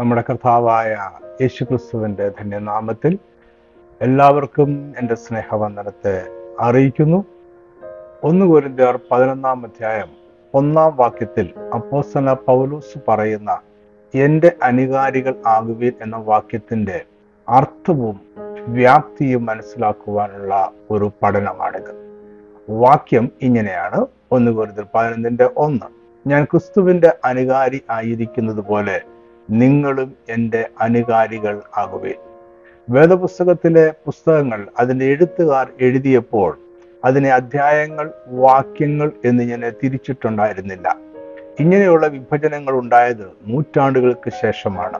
നമ്മുടെ കർത്താവായ യേശുക്രിസ്തുവിന്റെ ധന്യനാമത്തിൽ എല്ലാവർക്കും എന്റെ സ്നേഹവന്ദനത്തെ അറിയിക്കുന്നു. ഒന്ന് കുരിന്തിയർ പതിനൊന്നാം അധ്യായം ഒന്നാം വാക്യത്തിൽ അപ്പോസ്തല പൗലൂസ് പറയുന്ന എന്റെ അനുകാരികൾ ആകുവീൻ എന്ന വാക്യത്തിന്റെ അർത്ഥവും വ്യാപ്തിയും മനസ്സിലാക്കുവാനുള്ള ഒരു പഠനമാണിത്. വാക്യം ഇങ്ങനെയാണ്. ഒന്ന് കുരുതിൽ പതിനൊന്നിന്റെ ഒന്ന്. ഞാൻ ക്രിസ്തുവിന്റെ അനുകാരി ആയിരിക്കുന്നത് പോലെ നിങ്ങളും എന്റെ അനുകാരികൾ ആകുവേ വേദപുസ്തകത്തിലെ പുസ്തകങ്ങൾ അതിന്റെ എഴുത്തുകാർ എഴുതിയപ്പോൾ അതിനെ അധ്യായങ്ങൾ വാക്യങ്ങൾ എന്നിങ്ങനെ തിരിച്ചിട്ടുണ്ടായിരുന്നില്ല. ഇങ്ങനെയുള്ള വിഭജനങ്ങൾ ഉണ്ടായത് നൂറ്റാണ്ടുകൾക്ക് ശേഷമാണ്.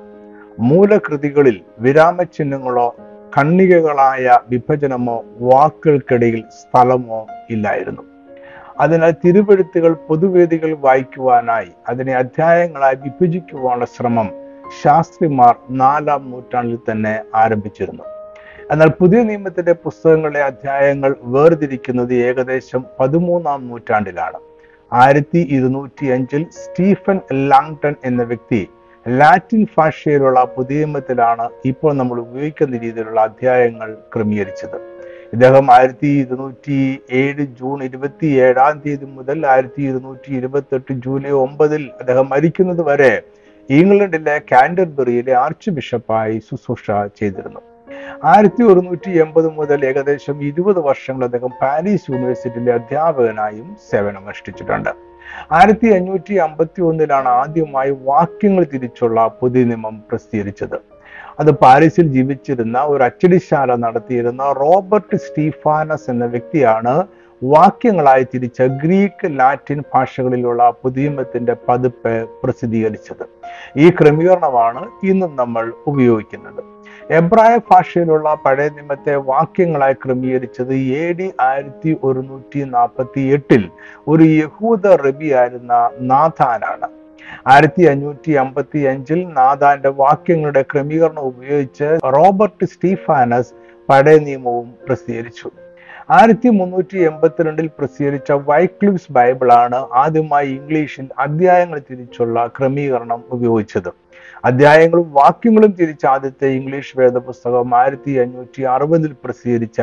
മൂലകൃതികളിൽ വിരാമചിഹ്നങ്ങളോ കണ്ണികകളായ വിഭജനമോ വാക്കുകൾക്കിടയിൽ സ്ഥലമോ ഇല്ലായിരുന്നു. അതിനാൽ തിരുവെഴുത്തുകൾ പൊതുവേദികൾ വായിക്കുവാനായി അതിനെ അധ്യായങ്ങളായി വിഭജിക്കുവാനുള്ള ശ്രമം ശാസ്ത്രിമാർ നാലാം നൂറ്റാണ്ടിൽ തന്നെ ആരംഭിച്ചിരുന്നു. എന്നാൽ പുതിയ നിയമത്തിന്റെ പുസ്തകങ്ങളിലെ അധ്യായങ്ങൾ വേർതിരിക്കുന്നത് ഏകദേശം പതിമൂന്നാം നൂറ്റാണ്ടിലാണ്. ആയിരത്തി ഇരുന്നൂറ്റി അഞ്ചിൽ സ്റ്റീഫൻ ലാങ്ടൺ എന്ന വ്യക്തി ലാറ്റിൻ ഭാഷയിലുള്ള പുതിയ നിയമത്തിലാണ് ഇപ്പോൾ നമ്മൾ ഉപയോഗിക്കുന്ന രീതിയിലുള്ള അധ്യായങ്ങൾ ക്രമീകരിച്ചത്. ഇദ്ദേഹം ആയിരത്തി ഇരുന്നൂറ്റി ഏഴ് ജൂൺ ഇരുപത്തി ഏഴാം തീയതി മുതൽ ആയിരത്തി ഇരുന്നൂറ്റി ഇരുപത്തി എട്ട് ജൂലൈ ഒമ്പതിൽ അദ്ദേഹം മരിക്കുന്നത് വരെ ഇംഗ്ലണ്ടിലെ കാൻഡർബറിയിലെ ആർച്ച് ബിഷപ്പായി ശുശ്രൂഷ ചെയ്തിരുന്നു. ആയിരത്തി ഒരുന്നൂറ്റി എൺപത് മുതൽ ഏകദേശം ഇരുപത് വർഷങ്ങൾ അദ്ദേഹം പാരീസ് യൂണിവേഴ്സിറ്റിയിലെ അധ്യാപകനായും സേവനമനുഷ്ഠിച്ചിട്ടുണ്ട്. ആയിരത്തി അഞ്ഞൂറ്റി അമ്പത്തി ഒന്നിലാണ് ആദ്യമായി വാക്യങ്ങൾ തിരിച്ചുള്ള പുതിയ നിയമം പ്രസിദ്ധീകരിച്ചത്. അത് പാരീസിൽ ജീവിച്ചിരുന്ന ഒരു അച്ചടിശാല നടത്തിയിരുന്ന റോബർട്ട് സ്റ്റീഫാനസ് എന്ന വ്യക്തിയാണ് വാക്യങ്ങളായി തിരിച്ച ഗ്രീക്ക് ലാറ്റിൻ ഭാഷകളിലുള്ള പുതിയമത്തിന്റെ പതിപ്പ് പ്രസിദ്ധീകരിച്ചത്. ഈ ക്രമീകരണമാണ് ഇന്നും നമ്മൾ ഉപയോഗിക്കുന്നത്. എബ്രായ ഭാഷയിലുള്ള പഴയ നിയമത്തെ വാക്യങ്ങളായി ക്രമീകരിച്ചത് എ ഡി ആയിരത്തി ഒരുന്നൂറ്റി നാൽപ്പത്തി എട്ടിൽ ഒരു യഹൂദ റബിയായിരുന്ന നാഥാനാണ്. ആയിരത്തി അഞ്ഞൂറ്റി അമ്പത്തി അഞ്ചിൽ നാഥാന്റെ വാക്യങ്ങളുടെ ക്രമീകരണം ഉപയോഗിച്ച് റോബർട്ട് സ്റ്റീഫാനസ് പഴയ നിയമവും പ്രസിദ്ധീകരിച്ചു. ആയിരത്തി മുന്നൂറ്റി എൺപത്തിരണ്ടിൽ പ്രസിദ്ധീകരിച്ച വൈക്ലിപ്സ് ബൈബിളാണ് ആദ്യമായി ഇംഗ്ലീഷിൽ അധ്യായങ്ങൾ തിരിച്ചുള്ള ക്രമീകരണം ഉപയോഗിച്ചത്. അധ്യായങ്ങളും വാക്യങ്ങളും തിരിച്ച ആദ്യത്തെ ഇംഗ്ലീഷ് വേദപുസ്തകം ആയിരത്തി അഞ്ഞൂറ്റി അറുപതിൽ പ്രസിദ്ധീകരിച്ച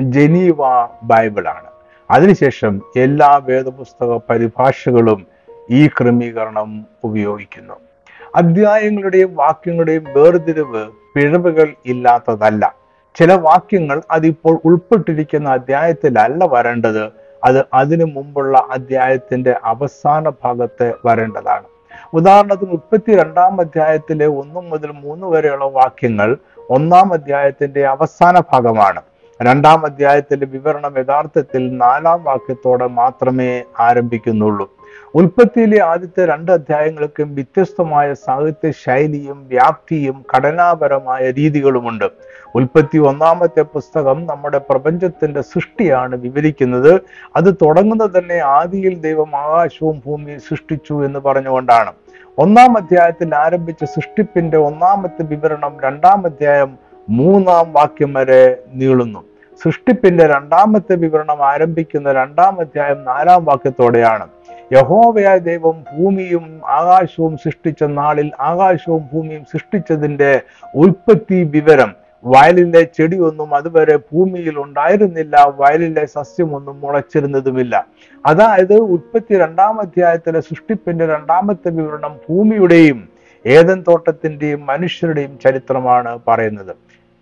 ജനീവ ബൈബിളാണ്. അതിനുശേഷം എല്ലാ വേദപുസ്തക പരിഭാഷകളും ഈ ക്രമീകരണം ഉപയോഗിക്കുന്നു. അധ്യായങ്ങളുടെയും വാക്യങ്ങളുടെയും വേർതിരിവ് പിഴവുകൾ ഇല്ലാത്തതല്ല. ചില വാക്യങ്ങൾ അതിപ്പോൾ ഉൾപ്പെട്ടിരിക്കുന്ന അധ്യായത്തിലല്ല വരേണ്ടത്. അത് അതിനു മുമ്പുള്ള അധ്യായത്തിന്റെ അവസാന ഭാഗത്ത് വരേണ്ടതാണ്. ഉദാഹരണത്തിന് മുപ്പത്തി രണ്ടാം അധ്യായത്തിലെ ഒന്നു മുതൽ മൂന്ന് വരെയുള്ള വാക്യങ്ങൾ ഒന്നാം അധ്യായത്തിന്റെ അവസാന ഭാഗമാണ്. രണ്ടാം അധ്യായത്തിന്റെ വിവരണം യഥാർത്ഥത്തിൽ നാലാം വാക്യത്തോടെ മാത്രമേ ആരംഭിക്കുന്നുള്ളൂ. ഉൽപ്പത്തിയിലെ ആദ്യത്തെ രണ്ട് അധ്യായങ്ങൾക്കും വ്യത്യസ്തമായ സാഹിത്യ ശൈലിയും വ്യാപ്തിയും ഘടനാപരമായ രീതികളുമുണ്ട്. ഉൽപ്പത്തി ഒന്നാമത്തെ പുസ്തകം നമ്മുടെ പ്രപഞ്ചത്തിന്റെ സൃഷ്ടിയാണ് വിവരിക്കുന്നത്. അത് തുടങ്ങുന്നത് തന്നെ ആദിയിൽ ദൈവം ആകാശവും ഭൂമിയും സൃഷ്ടിച്ചു എന്ന് പറഞ്ഞുകൊണ്ടാണ്. ഒന്നാം അധ്യായത്തിൽ ആരംഭിച്ച സൃഷ്ടിപ്പിന്റെ ഒന്നാമത്തെ വിവരണം രണ്ടാം അധ്യായം മൂന്നാം വാക്യം വരെ നീളുന്നു. സൃഷ്ടിപ്പിന്റെ രണ്ടാമത്തെ വിവരണം ആരംഭിക്കുന്ന രണ്ടാം അധ്യായം നാലാം വാക്യത്തോടെയാണ്. യഹോവയായ ദൈവം ഭൂമിയും ആകാശവും സൃഷ്ടിച്ച നാളിൽ ആകാശവും ഭൂമിയും സൃഷ്ടിച്ചതിന്റെ ഉൽപ്പത്തി വിവരം വയലിലെ ചെടിയൊന്നും അതുവരെ ഭൂമിയിൽ ഉണ്ടായിരുന്നില്ല വയലിലെ സസ്യമൊന്നും മുളച്ചിരുന്നതുമില്ല. അതായത് ഉൽപ്പത്തി രണ്ടാം അധ്യായത്തിലെ സൃഷ്ടിപ്പിന്റെ രണ്ടാമത്തെ വിവരണം ഭൂമിയുടെയും ഏതൻ തോട്ടത്തിന്റെയും മനുഷ്യരുടെയും ചരിത്രമാണ് പറയുന്നത്.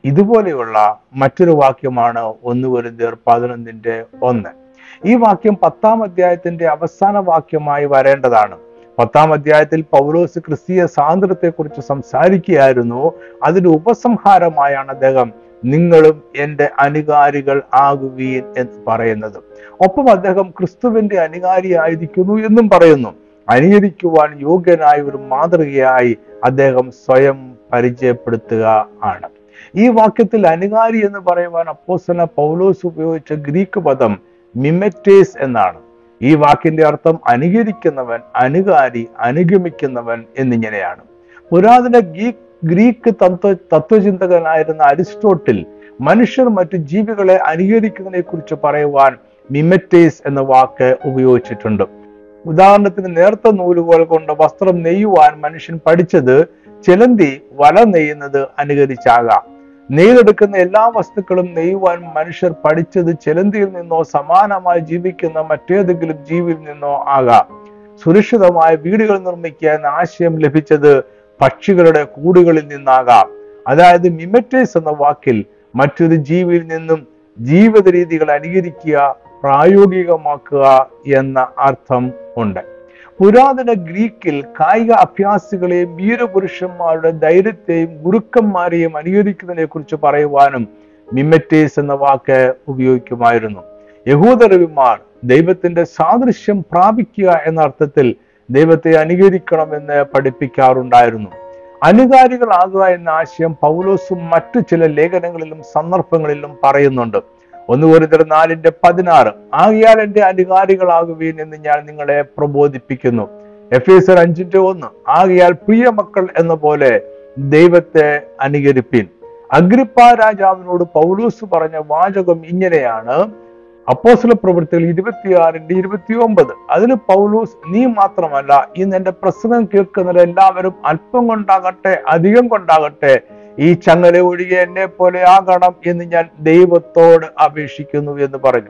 ഇതുപോലെയുള്ള മറ്റൊരു വാക്യമാണ് ഒന്ന് വരുന്നർ പതിനൊന്നിന്റെ ഒന്ന്. ഈ വാക്യം പത്താം അധ്യായത്തിന്റെ അവസാന വാക്യമായി വരേണ്ടതാണ്. പത്താം അധ്യായത്തിൽ പൗലോസ് ക്രിസ്തീയ സ്വാതന്ത്ര്യത്തെക്കുറിച്ച് സംസാരിക്കുകയായിരുന്നു. അതിന് ഉപസംഹാരമായാണ് അദ്ദേഹം നിങ്ങളും എന്റെ അനുകാരികൾ ആകുകയിൽ എന്ന് പറയുന്നത്. ഒപ്പം അദ്ദേഹം ക്രിസ്തുവിന്റെ അനുകാരിയായിരിക്കുന്നു എന്നും പറയുന്നു. അനുകരിക്കുവാൻ യോഗ്യനായ ഒരു മാതൃകയായി അദ്ദേഹം സ്വയം പരിചയപ്പെടുത്തുക ആണ്. ഈ വാക്യത്തിൽ അനുകാരി എന്ന് പറയുവാൻ അപ്പോസന പൗലോസ് ഉപയോഗിച്ച ഗ്രീക്ക് പദം മിമറ്റേസ് എന്നാണ്. ഈ വാക്കിന്റെ അർത്ഥം അനുകരിക്കുന്നവൻ അനുകാരി അനുഗമിക്കുന്നവൻ എന്നിങ്ങനെയാണ്. പുരാതന ഗ്രീക്ക് ഗ്രീക്ക് തത്വ തത്വചിന്തകനായിരുന്ന അരിസ്റ്റോട്ടിൽ മനുഷ്യർ മറ്റു ജീവികളെ അനുകരിക്കുന്നതിനെ കുറിച്ച് പറയുവാൻ മിമറ്റേസ് എന്ന വാക്ക് ഉപയോഗിച്ചിട്ടുണ്ട്. ഉദാഹരണത്തിന് നേർത്ത നൂലുകൾ കൊണ്ട് വസ്ത്രം നെയ്യുവാൻ മനുഷ്യൻ പഠിച്ചത് ചിലന്തി വല നെയ്യുന്നത് അനുകരിച്ചാകാം. നെയ്തെടുക്കുന്ന എല്ലാ വസ്തുക്കളും നെയ്യുവാൻ മനുഷ്യർ പഠിച്ചത് ചിലന്തിയിൽ നിന്നോ സമാനമായി ജീവിക്കുന്ന മറ്റേതെങ്കിലും ജീവിയിൽ നിന്നോ ആകാം. സുരക്ഷിതമായ വീടുകൾ നിർമ്മിക്കാൻ ആശയം ലഭിച്ചത് പക്ഷികളുടെ കൂടുകളിൽ നിന്നാകാം. അതായത് മിമറ്റേസ് എന്ന വാക്കിൽ മറ്റൊരു ജീവിയിൽ നിന്നും ജീവിത രീതികൾ അനുകരിക്കുക പ്രായോഗികമാക്കുക എന്ന അർത്ഥം ഉണ്ട്. പുരാതന ഗ്രീക്കിൽ കായിക അഭ്യാസികളെയും വീരപുരുഷന്മാരുടെ ധൈര്യത്തെയും ഗുരുക്കന്മാരെയും അനുകരിക്കുന്നതിനെ കുറിച്ച് പറയുവാനും മിമറ്റേസ് എന്ന വാക്ക് ഉപയോഗിക്കുമായിരുന്നു. യഹൂദരവിമാർ ദൈവത്തിന്റെ സാദൃശ്യം പ്രാപിക്കുക എന്ന അർത്ഥത്തിൽ ദൈവത്തെ അനുകരിക്കണമെന്ന് പഠിപ്പിക്കാറുണ്ടായിരുന്നു. അനുകാരികളാകുക എന്ന ആശയം പൗലോസും മറ്റു ചില ലേഖനങ്ങളിലും സന്ദർഭങ്ങളിലും പറയുന്നുണ്ട്. ഒന്ന് കോരിന്തർ നാലിന്റെ പതിനാറ്. ആകിയാൽ എന്റെ അധികാരികളാകുവീൻ എന്ന് ഞാൻ നിങ്ങളെ പ്രബോധിപ്പിക്കുന്നു. എഫ് എസ് അഞ്ചിന്റെ ഒന്ന്. ആകിയാൽ പ്രിയ മക്കൾ എന്ന പോലെ ദൈവത്തെ അനുകരിപ്പിൻ. അഗ്രിപ്പ രാജാവിനോട് പൗലൂസ് പറഞ്ഞ വാചകം ഇങ്ങനെയാണ്. അപ്പോസ്ല പ്രവൃത്തികൾ ഇരുപത്തിയാറിന്റെ ഇരുപത്തി ഒമ്പത് അതിന് പൗലൂസ് നീ മാത്രമല്ല ഇന്ന് എന്റെ പ്രസംഗം കേൾക്കുന്നവരെല്ലാവരും അല്പം കൊണ്ടാകട്ടെ അധികം കൊണ്ടാകട്ടെ ഈ ചങ്ങല ഒഴികെ എന്നെ പോലെ ആകണം എന്ന് ഞാൻ ദൈവത്തോട് അപേക്ഷിക്കുന്നു എന്ന് പറഞ്ഞു.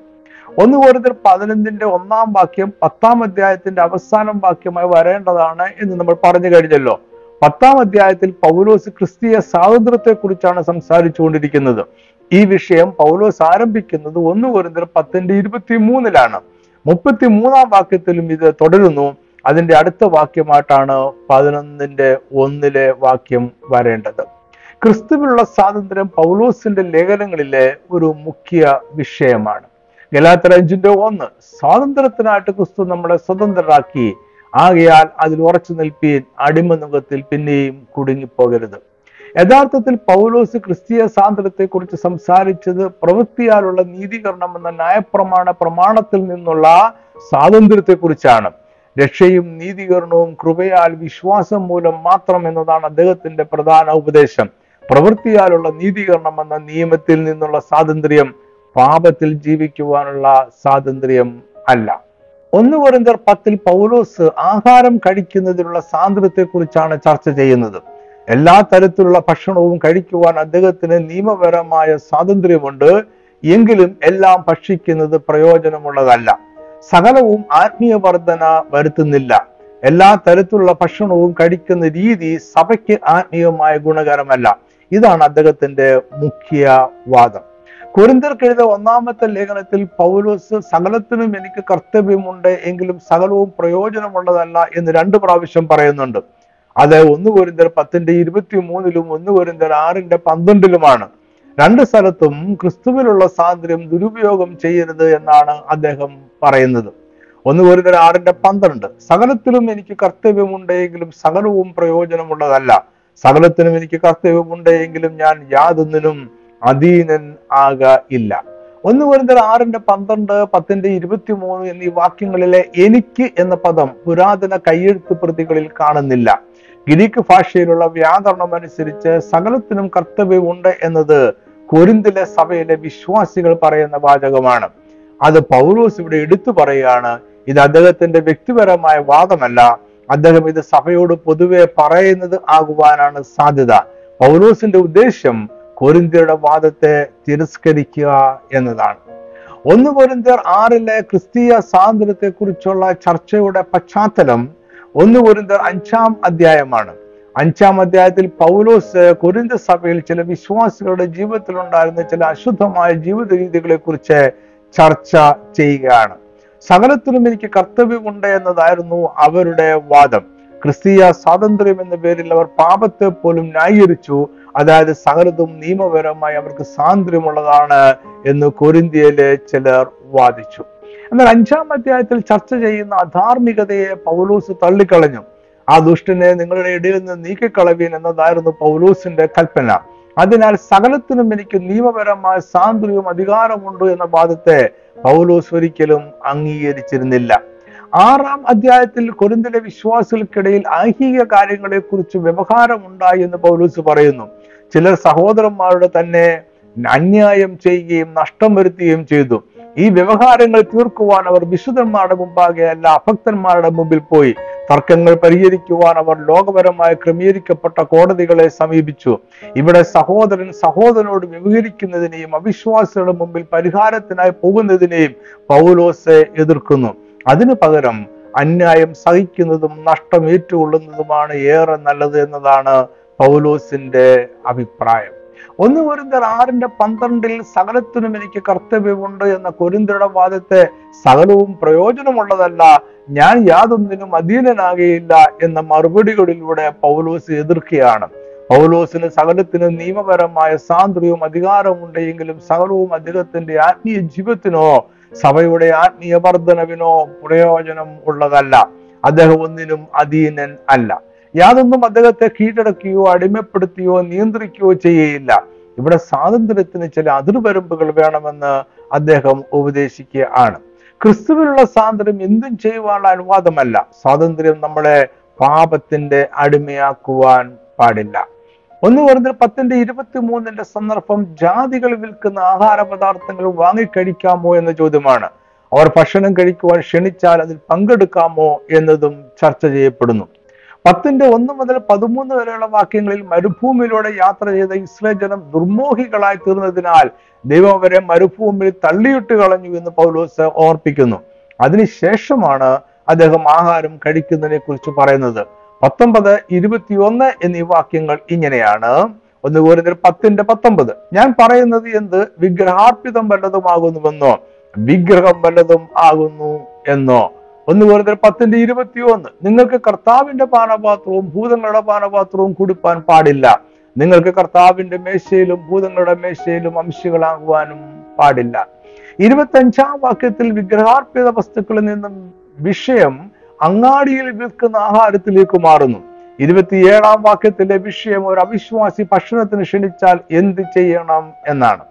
ഒന്ന് കൂടുതൽ പതിനൊന്നിന്റെ ഒന്നാം വാക്യം പത്താം അധ്യായത്തിന്റെ അവസാനം വാക്യമായി വരേണ്ടതാണ് എന്ന് നമ്മൾ പറഞ്ഞു കഴിഞ്ഞല്ലോ. പത്താം അധ്യായത്തിൽ പൗലോസ് ക്രിസ്തീയ സ്വാതന്ത്ര്യത്തെ കുറിച്ചാണ് സംസാരിച്ചുകൊണ്ടിരിക്കുന്നത്. ഈ വിഷയം പൗലോസ് ആരംഭിക്കുന്നത് ഒന്ന് കൂടുതൽ പത്തിന്റെ ഇരുപത്തി മൂന്നിലാണ് മുപ്പത്തി മൂന്നാം വാക്യത്തിലും ഇത് തുടരുന്നു. അതിന്റെ അടുത്ത വാക്യമായിട്ടാണ് പതിനൊന്നിന്റെ ഒന്നിലെ വാക്യം വരേണ്ടത്. ക്രിസ്തുവിലുള്ള സ്വാതന്ത്ര്യം പൗലോസിന്റെ ലേഖനങ്ങളിലെ ഒരു മുഖ്യ വിഷയമാണ്. ഗലാത്തർ അഞ്ചിന്റെ ഒന്ന് സ്വാതന്ത്ര്യത്തിനായിട്ട് ക്രിസ്തു നമ്മളെ സ്വതന്ത്രരാക്കി ആകയാൽ അതിൽ ഉറച്ചു നിൽപ്പീൻ അടിമനുഖത്തിൽ പിന്നെയും കുടുങ്ങിപ്പോകരുത്. യഥാർത്ഥത്തിൽ പൗലോസ് ക്രിസ്തീയ സ്വാതന്ത്ര്യത്തെക്കുറിച്ച് സംസാരിച്ചത് പ്രവൃത്തിയാലുള്ള നീതീകരണം എന്ന ന്യായപ്രമാണ പ്രമാണത്തിൽ നിന്നുള്ള സ്വാതന്ത്ര്യത്തെക്കുറിച്ചാണ്. രക്ഷയും നീതീകരണവും കൃപയാൽ വിശ്വാസം മൂലം മാത്രം എന്നതാണ് അദ്ദേഹത്തിന്റെ പ്രധാന ഉപദേശം. പ്രവൃത്തിയാലുള്ള നീതീകരണം എന്ന നിയമത്തിൽ നിന്നുള്ള സ്വാതന്ത്ര്യം പാപത്തിൽ ജീവിക്കുവാനുള്ള സ്വാതന്ത്ര്യം അല്ല. ഒന്ന് കൊരിന്തർ പത്തിൽ പൗലോസ് ആഹാരം കഴിക്കുന്നതിനുള്ള സ്വാതന്ത്ര്യത്തെക്കുറിച്ചാണ് ചർച്ച ചെയ്യുന്നത്. എല്ലാ തരത്തിലുള്ള ഭക്ഷണവും കഴിക്കുവാൻ അദ്ദേഹത്തിന് നിയമപരമായ സ്വാതന്ത്ര്യമുണ്ട്. എങ്കിലും എല്ലാം ഭക്ഷിക്കുന്നത് പ്രയോജനമുള്ളതല്ല. സകലവും ആത്മീയ വർധന വരുത്തുന്നില്ല. എല്ലാ തരത്തിലുള്ള ഭക്ഷണവും കഴിക്കുന്ന രീതി സഭയ്ക്ക് ആത്മീയമായ ഗുണകരമല്ല. ഇതാണ് അദ്ദേഹത്തിന്റെ മുഖ്യ വാദം. കുരിന്തർക്കെഴുത ഒന്നാമത്തെ ലേഖനത്തിൽ പൗലോസ് സകലത്തിനും എനിക്ക് കർത്തവ്യമുണ്ട് എങ്കിലും സകലവും പ്രയോജനമുള്ളതല്ല എന്ന് രണ്ട് പ്രാവശ്യം പറയുന്നുണ്ട്. അത് ഒന്ന് കുരിന്തർ പത്തിന്റെ ഇരുപത്തി മൂന്നിലും ഒന്ന് കുരിന്തർ ആറിന്റെ പന്ത്രണ്ടിലുമാണ്. രണ്ട് സ്ഥലത്തും ക്രിസ്തുവിലുള്ള സ്വാതന്ത്ര്യം ദുരുപയോഗം ചെയ്യരുത് എന്നാണ് അദ്ദേഹം പറയുന്നത്. ഒന്ന് കുരിന്തർ ആറിന്റെ പന്ത്രണ്ട് സകലത്തിലും എനിക്ക് കർത്തവ്യമുണ്ട് എങ്കിലും സകലവും പ്രയോജനമുള്ളതല്ല. സകലത്തിനും എനിക്ക് കർത്തവ്യമുണ്ട് എങ്കിലും ഞാൻ യാതൊന്നിനും അധീനൻ ആക ഇല്ല. ഒന്ന് കുരിന്തർ ആറിന്റെ പന്ത്രണ്ട് പത്തിന്റെ ഇരുപത്തി മൂന്ന് എന്നീ വാക്യങ്ങളിലെ എനിക്ക് എന്ന പദം പുരാതന കയ്യെഴുത്ത് പ്രതികളിൽ കാണുന്നില്ല. ഗ്രീക്ക് ഭാഷയിലുള്ള വ്യാകരണം അനുസരിച്ച് സകലത്തിനും കർത്തവ്യമുണ്ട് എന്നത് കൊരിന്തിലെ സഭയിലെ വിശ്വാസികൾ പറയുന്ന വാചകമാണ്. അത് പൗലോസ് ഇവിടെ എടുത്തു പറയുകയാണ് ഇത് അദ്ദേഹത്തിന്റെ വ്യക്തിപരമായ വാദമല്ല അദ്ദേഹം ഇത് സഭയോട് പൊതുവെ പറയുന്നത് ആകുവാനാണ് സാധ്യത. പൗലോസിന്റെ ഉദ്ദേശ്യം കൊരിന്തിയുടെ വാദത്തെ തിരസ്കരിക്കുക എന്നതാണ്. ഒന്ന് കൊരിന്തിയർ ആറിലെ ക്രിസ്തീയ സ്വാതന്ത്ര്യത്തെ കുറിച്ചുള്ള ചർച്ചയുടെ പശ്ചാത്തലം ഒന്ന് കൊരിന്തർ അഞ്ചാം അധ്യായമാണ്. അഞ്ചാം അധ്യായത്തിൽ പൗലോസ് കൊരിന്ത സഭയിൽ ചില വിശ്വാസികളുടെ ജീവിതത്തിൽ ഉണ്ടായിരുന്ന ചില അശുദ്ധമായ ജീവിത രീതികളെ കുറിച്ച് ചർച്ച ചെയ്യുകയാണ്. സകലത്തിലും എനിക്ക് കർത്തവ്യമുണ്ട് എന്നതായിരുന്നു അവരുടെ വാദം. ക്രിസ്തീയ സ്വാതന്ത്ര്യം എന്ന പേരിൽ അവർ പാപത്തെ പോലും ന്യായീകരിച്ചു. അതായത് സകലതും നിയമപരമായി അവർക്ക് സ്വാതന്ത്ര്യമുള്ളതാണ് എന്ന് കൊരിന്ത്യയിലെ ചിലർ വാദിച്ചു. എന്നാൽ അഞ്ചാം അധ്യായത്തിൽ ചർച്ച ചെയ്യുന്ന അധാർമികതയെ പൗലോസ് തള്ളിക്കളഞ്ഞു. ആ ദുഷ്ടനെ നിങ്ങളുടെ ഇടയിൽ നിന്ന് നീക്കിക്കളവീൻ എന്നതായിരുന്നു പൗലോസിന്റെ കൽപ്പന. അതിനാൽ സകലത്തിനും എനിക്ക് നിയമപരമായ സ്വാതന്ത്ര്യവും അധികാരമുണ്ട് എന്ന വാദത്തെ പൗലോസ് ഒരിക്കലും അംഗീകരിച്ചിരുന്നില്ല. ആറാം അധ്യായത്തിൽ കൊരിന്തിലെ വിശ്വാസികൾക്കിടയിൽ ഐഹിക കാര്യങ്ങളെ കുറിച്ച് വ്യവഹാരമുണ്ടായി എന്ന് പൗലൂസ് പറയുന്നു. ചിലർ സഹോദരന്മാരുടെ തന്നെ അന്യായം ചെയ്യുകയും നഷ്ടം വരുത്തുകയും ചെയ്തു. ഈ വ്യവഹാരങ്ങൾ തീർക്കുവാൻ അവർ വിശുദ്ധന്മാരുടെ മുമ്പാകെ അല്ല അഭക്തന്മാരുടെ മുമ്പിൽ പോയി. തർക്കങ്ങൾ പരിഹരിക്കുവാൻ അവർ ലോകപരമായി ക്രമീകരിക്കപ്പെട്ട കോടതികളെ സമീപിച്ചു. ഇവിടെ സഹോദരൻ സഹോദരനോട് വ്യവഹരിക്കുന്നതിനെയും അവിശ്വാസികളുടെ മുമ്പിൽ പരിഹാരത്തിനായി പോകുന്നതിനെയും പൗലോസെ എതിർക്കുന്നു. അതിനു പകരം അന്യായം സഹിക്കുന്നതും നഷ്ടം ഏറ്റുകൊള്ളുന്നതുമാണ് ഏറെ നല്ലത് എന്നതാണ് പൗലോസിന്റെ അഭിപ്രായം. ഒന്ന് കൊരിന്തർ ആറിന്റെ പന്ത്രണ്ടിൽ സകലത്തിനും എനിക്ക് കർത്തവ്യമുണ്ട് എന്ന കൊരിന്തരുടെ വാദത്തെ സകലവും പ്രയോജനമുള്ളതല്ല. ഞാൻ യാതൊന്നിനും അധീനനാകുകയില്ല എന്ന മറുപടികളിലൂടെ പൗലോസ് എതിർക്കുകയാണ്. പൗലോസിന് സകലത്തിന് നിയമപരമായ സാന്ദ്രവും അധികാരമുണ്ടെങ്കിലും സകലവും അദ്ദേഹത്തിന്റെ ആത്മീയ ജീവിതത്തിനോ സഭയുടെ ആത്മീയ വർധനവിനോ പ്രയോജനം ഉള്ളതല്ല. അദ്ദേഹം ഒന്നിനും അധീനൻ അല്ല. യാതൊന്നും അദ്ദേഹത്തെ കീഴടക്കുകയോ അടിമപ്പെടുത്തുകയോ നിയന്ത്രിക്കുകയോ ചെയ്യുകയില്ല. ഇവിടെ സ്വാതന്ത്ര്യത്തിന് ചില അതിർവരമ്പുകൾ വേണമെന്ന് അദ്ദേഹം ഉപദേശിക്കുകയാണ്. ക്രിസ്തുവിനുള്ള സ്വാതന്ത്ര്യം എന്തും ചെയ്യുവാനുള്ള അനുവാദമല്ല. സ്വാതന്ത്ര്യം നമ്മളെ പാപത്തിന്റെ അടിമയാക്കുവാൻ പാടില്ല. ഒന്ന് പറഞ്ഞ പത്തിന്റെ ഇരുപത്തി മൂന്നിന്റെ സന്ദർഭം ജാതികൾ വിൽക്കുന്ന ആഹാര പദാർത്ഥങ്ങൾ വാങ്ങിക്കഴിക്കാമോ എന്ന ചോദ്യമാണ്. അവർ ഭക്ഷണം കഴിക്കുവാൻ ക്ഷണിച്ചാൽ അതിൽ പങ്കെടുക്കാമോ എന്നതും ചർച്ച ചെയ്യപ്പെടുന്നു. പത്തിന്റെ ഒന്ന് മുതൽ പതിമൂന്ന് വരെയുള്ള വാക്യങ്ങളിൽ മരുഭൂമിയിലൂടെ യാത്ര ചെയ്ത ഇസ്ലേ ജനം ദുർമോഹികളായി തീർന്നതിനാൽ ദൈവം അവരെ മരുഭൂമിയിൽ തള്ളിയിട്ട് കളഞ്ഞു എന്ന് പൗലോസ് ഓർപ്പിക്കുന്നു. അതിനുശേഷമാണ് അദ്ദേഹം ആഹാരം കഴിക്കുന്നതിനെ കുറിച്ച് പറയുന്നത്. പത്തൊമ്പത് ഇരുപത്തിയൊന്ന് എന്നീ വാക്യങ്ങൾ ഇങ്ങനെയാണ്. ഒന്ന് കൂടുതൽ പത്തിന്റെ പത്തൊമ്പത്. ഞാൻ പറയുന്നത് എന്ത്? വിഗ്രഹാർപ്പിതം വല്ലതുമാകുന്നുവെന്നോ വിഗ്രഹം വല്ലതും ആകുന്നു എന്നോ? ഒന്ന് കൂടുതൽ പത്തിന്റെ ഇരുപത്തിയൊന്ന്. നിങ്ങൾക്ക് കർത്താവിന്റെ പാനപാത്രവും ഭൂതങ്ങളുടെ പാനപാത്രവും കൊടുപ്പാൻ പാടില്ല. നിങ്ങൾക്ക് കർത്താവിന്റെ മേശയിലും ഭൂതങ്ങളുടെ മേശയിലും അംശികളാകുവാനും പാടില്ല. ഇരുപത്തി അഞ്ചാം വാക്യത്തിൽ വിഗ്രഹാർപ്പിത വസ്തുക്കളിൽ നിന്നും വിഷയം അങ്ങാടിയിൽ വിൽക്കുന്ന ആഹാരത്തിലേക്ക് മാറുന്നു. ഇരുപത്തിയേഴാം വാക്യത്തിലെ വിഷയം ഒരു അവിശ്വാസി ഭക്ഷണത്തിന് ക്ഷണിച്ചാൽ എന്ത് ചെയ്യണം എന്നാണ്.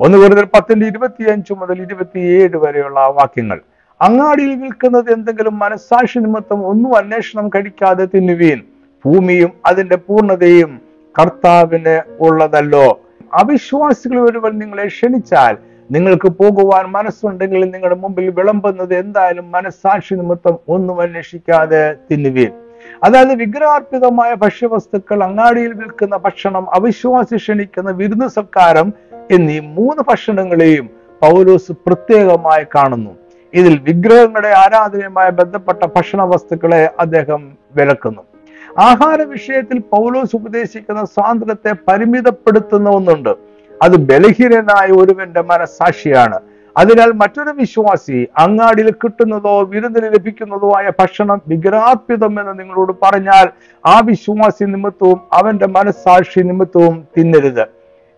ഒന്ന് കൂടുതൽ പത്തിന്റെ ഇരുപത്തിയഞ്ചു മുതൽ ഇരുപത്തിയേഴ് വരെയുള്ള വാക്യങ്ങൾ. അങ്ങാടിയിൽ വിൽക്കുന്നത് എന്തെങ്കിലും മനസ്സാക്ഷി നിമിത്തം ഒന്നും അന്വേഷണം കഴിക്കാതെ തിന്നുവീൻ. ഭൂമിയും അതിന്റെ പൂർണതയും കർത്താവിന് ഉള്ളതല്ലോ. അവിശ്വാസികൾ ഒരുവൻ നിങ്ങളെ ക്ഷണിച്ചാൽ നിങ്ങൾക്ക് പോകുവാൻ മനസ്സുണ്ടെങ്കിൽ നിങ്ങളുടെ മുമ്പിൽ വിളമ്പുന്നത് എന്തായാലും മനസ്സാക്ഷി നിമിത്തം ഒന്നും അന്വേഷിക്കാതെ തിന്നുവീൻ. അതായത് വിഗ്രഹാർപ്പിതമായ ഭക്ഷ്യവസ്തുക്കൾ അങ്ങാടിയിൽ വിൽക്കുന്ന ഭക്ഷണം അവിശ്വാസി ക്ഷണിക്കുന്ന വിരുന്ന് സൽക്കാരം എന്നീ മൂന്ന് ഭക്ഷണങ്ങളെയും പൗലോസ് പ്രത്യേകമായി കാണുന്നു. ഇതിൽ വിഗ്രഹങ്ങളുടെ ആരാധനയുമായി ബന്ധപ്പെട്ട ഭക്ഷണ വസ്തുക്കളെ അദ്ദേഹം വിലക്കുന്നു. ആഹാര വിഷയത്തിൽ പൗലോസ് ഉപദേശിക്കുന്ന സ്വാതന്ത്ര്യത്തെ പരിമിതപ്പെടുത്തുന്ന ഒന്നുണ്ട്. അത് ബലഹീനനായ ഒരുവന്റെ മനസാക്ഷിയാണ്. അതിനാൽ മറ്റൊരു വിശ്വാസി അങ്ങാടിയിൽ കിട്ടുന്നതോ വിരുന്നിന് ലഭിക്കുന്നതോ ആയ ഭക്ഷണം വിഗ്രാത്മിതം എന്ന് നിങ്ങളോട് പറഞ്ഞാൽ ആ വിശ്വാസി നിമിത്തവും അവന്റെ മനസാക്ഷി നിമിത്തവും തിന്നരുത്.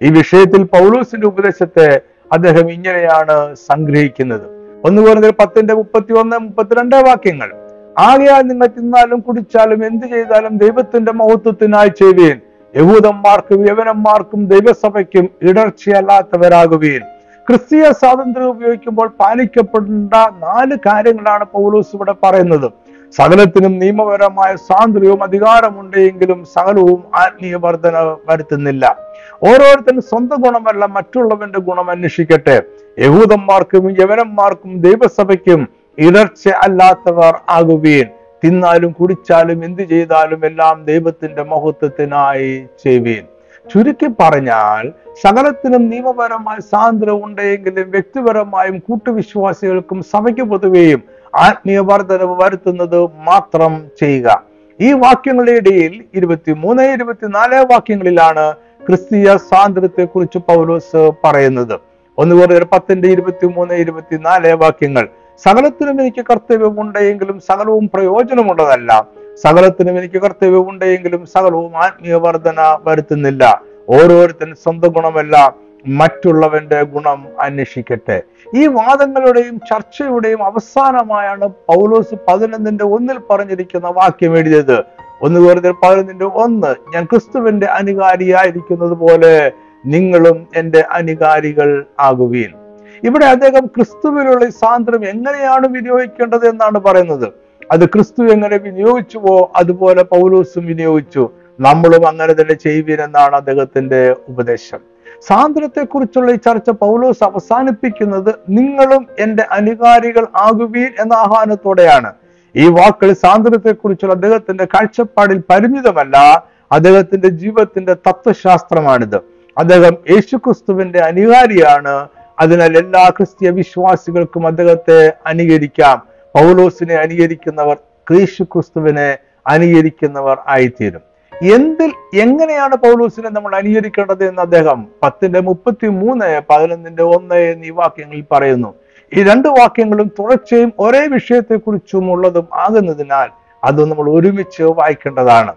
ഈ വിഷയത്തിൽ പൗലോസിന്റെ ഉപദേശത്തെ അദ്ദേഹം ഇങ്ങനെയാണ് സംഗ്രഹിക്കുന്നത്. ഒന്ന് പറഞ്ഞാൽ പത്തിന്റെ മുപ്പത്തി ഒന്ന് മുപ്പത്തിരണ്ട് വാക്യങ്ങൾ. ആകയാൽ നിങ്ങൾ തിന്നാലും കുടിച്ചാലും എന്ത് ചെയ്താലും ദൈവത്തിന്റെ മഹത്വത്തിനായി ചെയ്യുവീൻ. യഹൂദന്മാർക്കും യവനന്മാർക്കും ദൈവസഭയ്ക്കും ഇടർച്ചയല്ലാത്തവരാകുവീൻ. ക്രിസ്തീയ സ്വാതന്ത്ര്യം ഉപയോഗിക്കുമ്പോൾ പാലിക്കപ്പെടേണ്ട നാല് കാര്യങ്ങളാണ് പൗലോസ് ഇവിടെ പറയുന്നത്. സകലത്തിനും നിയമപരമായ സ്വാതന്ത്ര്യവും അധികാരമുണ്ടെങ്കിലും സകലവും ആത്മീയ വർധന വരുത്തുന്നില്ല. ഓരോരുത്തരും സ്വന്തം ഗുണമല്ല മറ്റുള്ളവന്റെ ഗുണം അന്വേഷിക്കട്ടെ. യഹൂദന്മാർക്കും യവനന്മാർക്കും ദൈവസഭയ്ക്കും ഇടർച്ച അല്ലാത്തവർ ആകുവീൻ. തിന്നാലും കുടിച്ചാലും എന്തു ചെയ്താലും എല്ലാം ദൈവത്തിന്റെ മഹത്വത്തിനായി ചെയ്യുവീൻ. ചുരുക്കി പറഞ്ഞാൽ സകലത്തിനും നിയമപരമായ സ്വാതന്ത്ര്യം ഉണ്ടെങ്കിലും വ്യക്തിപരമായും കൂട്ടുവിശ്വാസികൾക്കും സഭയ്ക്ക് പൊതുവെയും ആത്മീയ വർധനവ് വരുത്തുന്നത് മാത്രം ചെയ്യുക. ഈ വാക്യങ്ങളുടെ ഇടയിൽ ഇരുപത്തി മൂന്ന് ഇരുപത്തിനാല് വാക്യങ്ങളിലാണ് ക്രിസ്തീയ സ്വാതന്ത്ര്യത്തെ കുറിച്ച് പൗലോസ് പറയുന്നത്. ഒന്ന് കൂടുതൽ പത്തിന്റെ ഇരുപത്തി മൂന്ന് ഇരുപത്തിനാല് വാക്യങ്ങൾ. സകലത്തിനും എനിക്ക് കർത്തവ്യമുണ്ടെങ്കിലും സകലവും പ്രയോജനമുള്ളതല്ല. സകലത്തിനും എനിക്ക് കർത്തവ്യമുണ്ടെങ്കിലും സകലവും ആത്മീയ വർധന വരുത്തുന്നില്ല. ഓരോരുത്തൻ സ്വന്തം ഗുണമല്ല മറ്റുള്ളവന്റെ ഗുണം അന്വേഷിക്കട്ടെ. ഈ വാദങ്ങളുടെയും ചർച്ചയുടെയും അവസാനമായാണ് പൗലോസ് പതിനൊന്നിന്റെ ഒന്നിൽ പറഞ്ഞിരിക്കുന്ന വാക്യം എഴുതിയത്. ഒന്ന് വെറുതെ പതിനൊന്നിന്റെ ഒന്ന് ഞാൻ ക്രിസ്തുവിന്റെ അനുകാരിയായിരിക്കുന്നത് പോലെ നിങ്ങളും എന്റെ അനുകാരികൾ ആകുവീൻ. ഇവിടെ അദ്ദേഹം ക്രിസ്തുവിലുള്ള സ്വാതന്ത്ര്യം എങ്ങനെയാണ് വിനിയോഗിക്കേണ്ടത് എന്നാണ് പറയുന്നത്. അത് ക്രിസ്തു എങ്ങനെ വിനിയോഗിച്ചുവോ അതുപോലെ പൗലൂസും വിനിയോഗിച്ചു. നമ്മളും അങ്ങനെ തന്നെ ചെയ്യുവീൻ എന്നാണ് അദ്ദേഹത്തിന്റെ ഉപദേശം. സ്വാതന്ത്ര്യത്തെക്കുറിച്ചുള്ള ഈ ചർച്ച പൗലോസ് അവസാനിപ്പിക്കുന്നത് നിങ്ങളും എന്റെ അനുകാരികൾ ആകുവീൻ എന്ന ആഹ്വാനത്തോടെയാണ്. ഈ വാക്കുകൾ സ്വാതന്ത്ര്യത്തെക്കുറിച്ചുള്ള അദ്ദേഹത്തിന്റെ കാഴ്ചപ്പാടിൽ പരിമിതമല്ല അദ്ദേഹത്തിന്റെ ജീവിതത്തിന്റെ തത്വശാസ്ത്രമാണിത്. അദ്ദേഹം യേശുക്രിസ്തുവിന്റെ അനുകാരിയാണ് അതിനാൽ എല്ലാ ക്രിസ്തീയ വിശ്വാസികൾക്കും അദ്ദേഹത്തെ അനുകരിക്കാം. പൗലോസിനെ അനുകരിക്കുന്നവർ ക്രീശു ക്രിസ്തുവിനെ അനുകരിക്കുന്നവർ ആയിത്തീരും. എന്തിൽ എങ്ങനെയാണ് പൗലോസിനെ നമ്മൾ അനുകരിക്കേണ്ടത് എന്ന് അദ്ദേഹം പത്തിന്റെ മുപ്പത്തി മൂന്ന് പതിനൊന്നിന്റെ ഒന്ന് എന്നീ വാക്യങ്ങളിൽ പറയുന്നു. ഈ രണ്ട് വാക്യങ്ങളും തുടർച്ചയും ഒരേ വിഷയത്തെക്കുറിച്ചും ഉള്ളതും ആകുന്നതിനാൽ അത് നമ്മൾ ഒരുമിച്ച് വായിക്കേണ്ടതാണ്.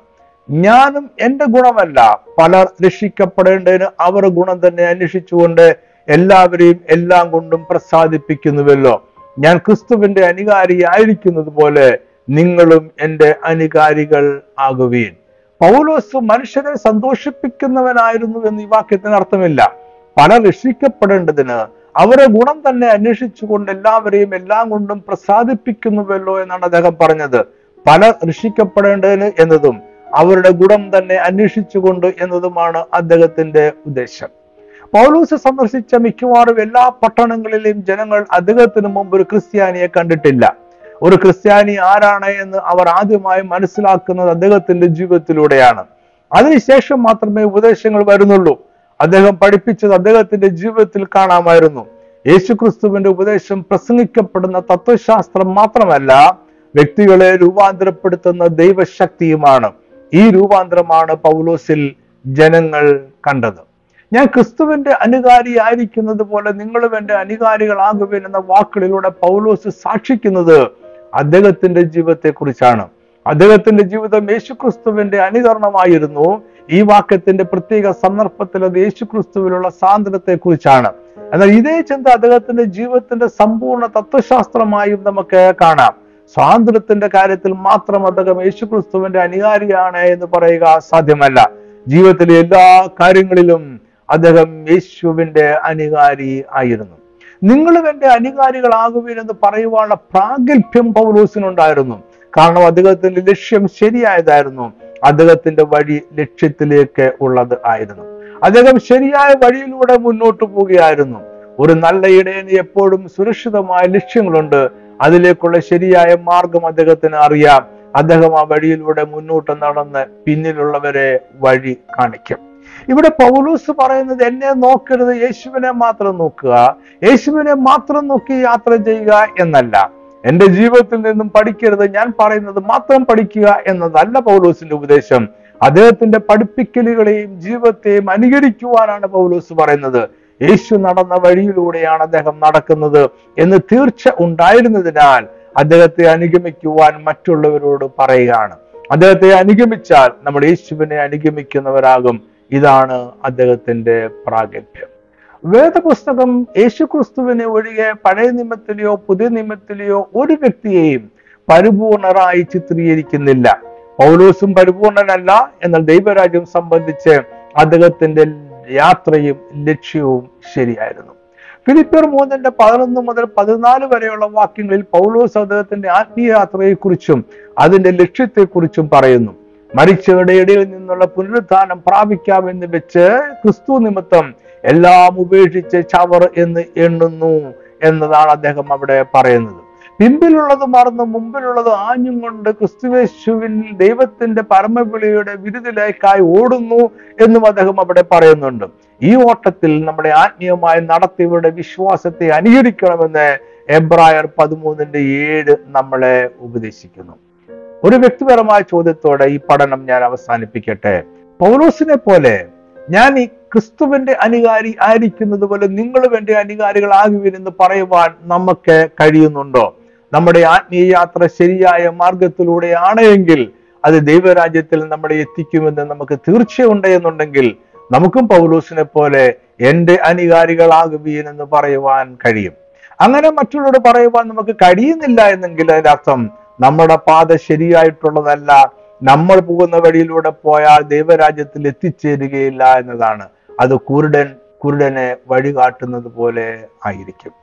ഞാനും എന്റെ ഗുണമല്ല. പലർ രക്ഷിക്കപ്പെടേണ്ടതിന് അവർ ഗുണം തന്നെ അന്വേഷിച്ചുകൊണ്ട് എല്ലാവരെയും എല്ലാം കൊണ്ടും പ്രസാദിപ്പിക്കുന്നുവല്ലോ. ഞാൻ ക്രിസ്തുവിന്റെ അനുകാരി ആയിരിക്കുന്നത് പോലെ നിങ്ങളും എന്റെ അനുകാരികൾ ആകുവീൻ. പൗലോസ് മനുഷ്യരെ സന്തോഷിപ്പിക്കുന്നവനായിരുന്നു എന്ന് ഈ വാക്യത്തിന് അർത്ഥമില്ല. പല രക്ഷിക്കപ്പെടേണ്ടതിന് അവരെ ഗുണം തന്നെ അന്വേഷിച്ചുകൊണ്ട് എല്ലാവരെയും എല്ലാം കൊണ്ടും പ്രസാദിപ്പിക്കുന്നുവല്ലോ എന്നാണ് അദ്ദേഹം പറഞ്ഞത്. പല രക്ഷിക്കപ്പെടേണ്ടതിന് എന്നതും അവരുടെ ഗുണം തന്നെ അന്വേഷിച്ചുകൊണ്ട് എന്നതുമാണ് അദ്ദേഹത്തിന്റെ ഉദ്ദേശം. പൗലൂസ് സന്ദർശിച്ച മിക്കവാറും എല്ലാ പട്ടണങ്ങളിലെയും ജനങ്ങൾ അദ്ദേഹത്തിന് മുമ്പ് ഒരു ക്രിസ്ത്യാനിയെ കണ്ടിട്ടില്ല. ഒരു ക്രിസ്ത്യാനി ആരാണ് എന്ന് അവർ ആദ്യമായി മനസ്സിലാക്കുന്നത് അദ്ദേഹത്തിന്റെ ജീവിതത്തിലൂടെയാണ്. അതിനുശേഷം മാത്രമേ ഉപദേശങ്ങൾ വരുന്നുള്ളൂ. അദ്ദേഹം പഠിപ്പിച്ചത് അദ്ദേഹത്തിന്റെ ജീവിതത്തിൽ കാണാമായിരുന്നു. യേശുക്രിസ്തുവിന്റെ ഉപദേശം പ്രസംഗിക്കപ്പെടുന്ന തത്വശാസ്ത്രം മാത്രമല്ല വ്യക്തികളെ രൂപാന്തരപ്പെടുത്തുന്ന ദൈവശക്തിയുമാണ്. ഈ രൂപാന്തരമാണ് പൗലോസിൽ ജനങ്ങൾ കണ്ടത്. ഞാൻ ക്രിസ്തുവിന്റെ അനുകാരി ആയിരിക്കുന്നത് പോലെ നിങ്ങളും എന്റെ അനുകാരികളാകുവിൻ എന്ന വാക്കുകളിലൂടെ പൗലോസ് സാക്ഷിക്കുന്നത് അദ്ദേഹത്തിന്റെ ജീവിതത്തെക്കുറിച്ചാണ്. അദ്ദേഹത്തിന്റെ ജീവിതം യേശുക്രിസ്തുവിന്റെ അനുകരണമായിരുന്നു. ഈ വാക്യത്തിന്റെ പ്രത്യേക സന്ദർഭത്തിൽ അത് യേശുക്രിസ്തുവിലുള്ള സാന്ദ്രത്തെ കുറിച്ചാണ് എന്നാൽ ഇതേ ചിന്ത അദ്ദേഹത്തിന്റെ ജീവിതത്തിന്റെ സമ്പൂർണ തത്വശാസ്ത്രമായും നമുക്ക് കാണാം. സ്വാതന്ത്ര്യത്തിന്റെ കാര്യത്തിൽ മാത്രം അദ്ദേഹം യേശുക്രിസ്തുവിന്റെ അനുകാരിയാണ് എന്ന് പറയുക സാധ്യമല്ല. ജീവിതത്തിലെ എല്ലാ കാര്യങ്ങളിലും അദ്ദേഹം യേശുവിന്റെ അനുകാരി ആയിരുന്നു. നിങ്ങളും എന്റെ അനുകാരികളാകുവിൻ എന്ന് പറയുവാനുള്ള പ്രാഗൽഭ്യം പൗലോസിനുണ്ടായിരുന്നു. കാരണം അദ്ദേഹത്തിന്റെ ലക്ഷ്യം ശരിയായതായിരുന്നു. അദ്ദേഹത്തിന്റെ വഴി ലക്ഷ്യത്തിലേക്ക് ഉള്ളത് ആയിരുന്നു. അദ്ദേഹം ശരിയായ വഴിയിലൂടെ മുന്നോട്ട് പോവുകയായിരുന്നു. ഒരു നല്ല ഇടയന് എപ്പോഴും സുരക്ഷിതമായ ലക്ഷ്യങ്ങളുണ്ട്. അതിലേക്കുള്ള ശരിയായ മാർഗം അദ്ദേഹത്തിന് അറിയാം. അദ്ദേഹം ആ വഴിയിലൂടെ മുന്നോട്ട് നടന്ന് പിന്നിലുള്ളവരെ വഴി കാണിക്കും. ഇവിടെ പൗലൂസ് പറയുന്നത് എന്നെ നോക്കരുത് യേശുവിനെ മാത്രം നോക്കുക. യേശുവിനെ മാത്രം നോക്കി യാത്ര ചെയ്യുക എന്നല്ല. എന്റെ ജീവിതത്തിൽ നിന്നും പഠിക്കരുത് ഞാൻ പറയുന്നത് മാത്രം പഠിക്കുക എന്നതല്ല പൗലൂസിന്റെ ഉപദേശം. അദ്ദേഹത്തിന്റെ പഠിപ്പിക്കലുകളെയും ജീവിതത്തെയും അനുകരിക്കുവാനാണ് പൗലൂസ് പറയുന്നത്. യേശു നടന്ന വഴിയിലൂടെയാണ് അദ്ദേഹം നടക്കുന്നത് എന്ന് തീർച്ച ഉണ്ടായിരുന്നതിനാൽ അദ്ദേഹത്തെ അനുഗമിക്കുവാൻ മറ്റുള്ളവരോട് പറയുകയാണ്. അദ്ദേഹത്തെ അനുഗമിച്ചാൽ നമ്മൾ യേശുവിനെ അനുഗമിക്കുന്നവരാകും. ഇതാണ് അദ്ദേഹത്തിന്റെ പ്രാഗൽഭ്യം. വേദപുസ്തകം യേശുക്രിസ്തുവിനെ ഒഴികെ പഴയ നിയമത്തിലെയോ പുതിയ നിയമത്തിലെയോ ഒരു വ്യക്തിയെയും പരിപൂർണരായി ചിത്രീകരിക്കുന്നില്ല. പൗലോസും പരിപൂർണനല്ല എന്നാൽ ദൈവരാജ്യം സംബന്ധിച്ച് അദ്ദേഹത്തിന്റെ യാത്രയും ലക്ഷ്യവും ശരിയായിരുന്നു. ഫിലിപ്പിയർ മൂന്നിന്റെ പതിനൊന്ന് മുതൽ പതിനാല് വരെയുള്ള വാക്യങ്ങളിൽ പൗലോസ് അദ്ദേഹത്തിന്റെ ആത്മീയ യാത്രയെക്കുറിച്ചും അതിന്റെ ലക്ഷ്യത്തെക്കുറിച്ചും പറയുന്നു. മരിച്ചവരുടെ ഇടയിൽ നിന്നുള്ള പുനരുത്ഥാനം പ്രാപിക്കാമെന്ന് വെച്ച് ക്രിസ്തു നിമിത്തം എല്ലാം ഉപേക്ഷിച്ച് ചവർ എന്ന് എണ്ണുന്നു എന്നതാണ് അദ്ദേഹം അവിടെ പറയുന്നത്. പിമ്പിലുള്ളത് മറന്ന് മുമ്പിലുള്ളത് ആഞ്ഞും കൊണ്ട് ക്രിസ്തുവേശുവിൽ ദൈവത്തിന്റെ പരമവിളിയുടെ വിരുദിലേക്കായി ഓടുന്നു എന്നും അദ്ദേഹം അവിടെ പറയുന്നുണ്ട്. ഈ ഓട്ടത്തിൽ നമ്മുടെ ആത്മീയമായ നടത്തിയവരുടെ വിശ്വാസത്തെ അനുകരിക്കണമെന്ന് എബ്രായർ പതിമൂന്നിന്റെ ഏഴ് നമ്മളെ ഉപദേശിക്കുന്നു. ഒരു വ്യക്തിപരമായ ചോദ്യത്തോടെ ഈ പഠനം ഞാൻ അവസാനിപ്പിക്കട്ടെ. പൗലോസിനെ പോലെ ഞാൻ ഈ ക്രിസ്തുവിന്റെ അനുകാരി ആയിരിക്കുന്നത് പോലെ നിങ്ങളും എന്റെ അനുകാരികളാകുവിനെന്ന് പറയുവാൻ നമുക്ക് കഴിയുന്നുണ്ടോ? നമ്മുടെ ആത്മീയ യാത്ര ശരിയായ മാർഗത്തിലൂടെയാണ് എങ്കിൽ അത് ദൈവരാജ്യത്തിൽ നമ്മളെ എത്തിക്കുമെന്ന് നമുക്ക് തീർച്ചയുണ്ട് എന്നുണ്ടെങ്കിൽ നമുക്കും പൗലോസിനെ പോലെ എന്റെ അനുകാരികളാകുവീൻ എന്ന് പറയുവാൻ കഴിയും. അങ്ങനെ മറ്റുള്ളവരോട് പറയുവാൻ നമുക്ക് കഴിയുന്നില്ല എന്നെങ്കിൽ അതിന്റെ അർത്ഥം നമ്മുടെ പാത ശരിയായിട്ടുള്ളതല്ല. നമ്മൾ പോകുന്ന വഴിയിലൂടെ പോയാൽ ദൈവരാജ്യത്തിൽ എത്തിച്ചേരുകയില്ല എന്നതാണ്. അത് കുരുടൻ കുരുടനെ വഴികാട്ടുന്നത് പോലെ ആയിരിക്കും.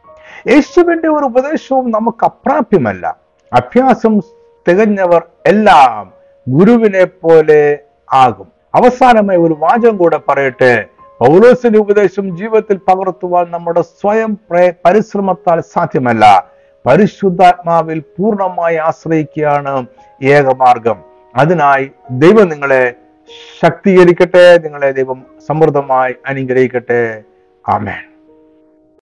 യേശുവിന്റെ ഒരു ഉപദേശവും നമുക്ക് അപ്രാപ്യമല്ല. അഭ്യാസം തികഞ്ഞവർ എല്ലാം ഗുരുവിനെ പോലെ ആകും. അവസാനമായി ഒരു വാചകം കൂടെ പറയട്ടെ. പൗലോസിന്റെ ഉപദേശം ജീവിതത്തിൽ പകർത്തുവാൻ നമ്മുടെ സ്വയം പരിശ്രമത്താൽ സാധ്യമല്ല. പരിശുദ്ധാത്മാവിൽ പൂർണമായി ആശ്രയിക്കുകയാണ് ഏകമാർഗം. അതിനായി ദൈവം നിങ്ങളെ ശക്തീകരിക്കട്ടെ. നിങ്ങളെ ദൈവം സമൃദ്ധമായി അനുഗ്രഹിക്കട്ടെ. ആമേൻ.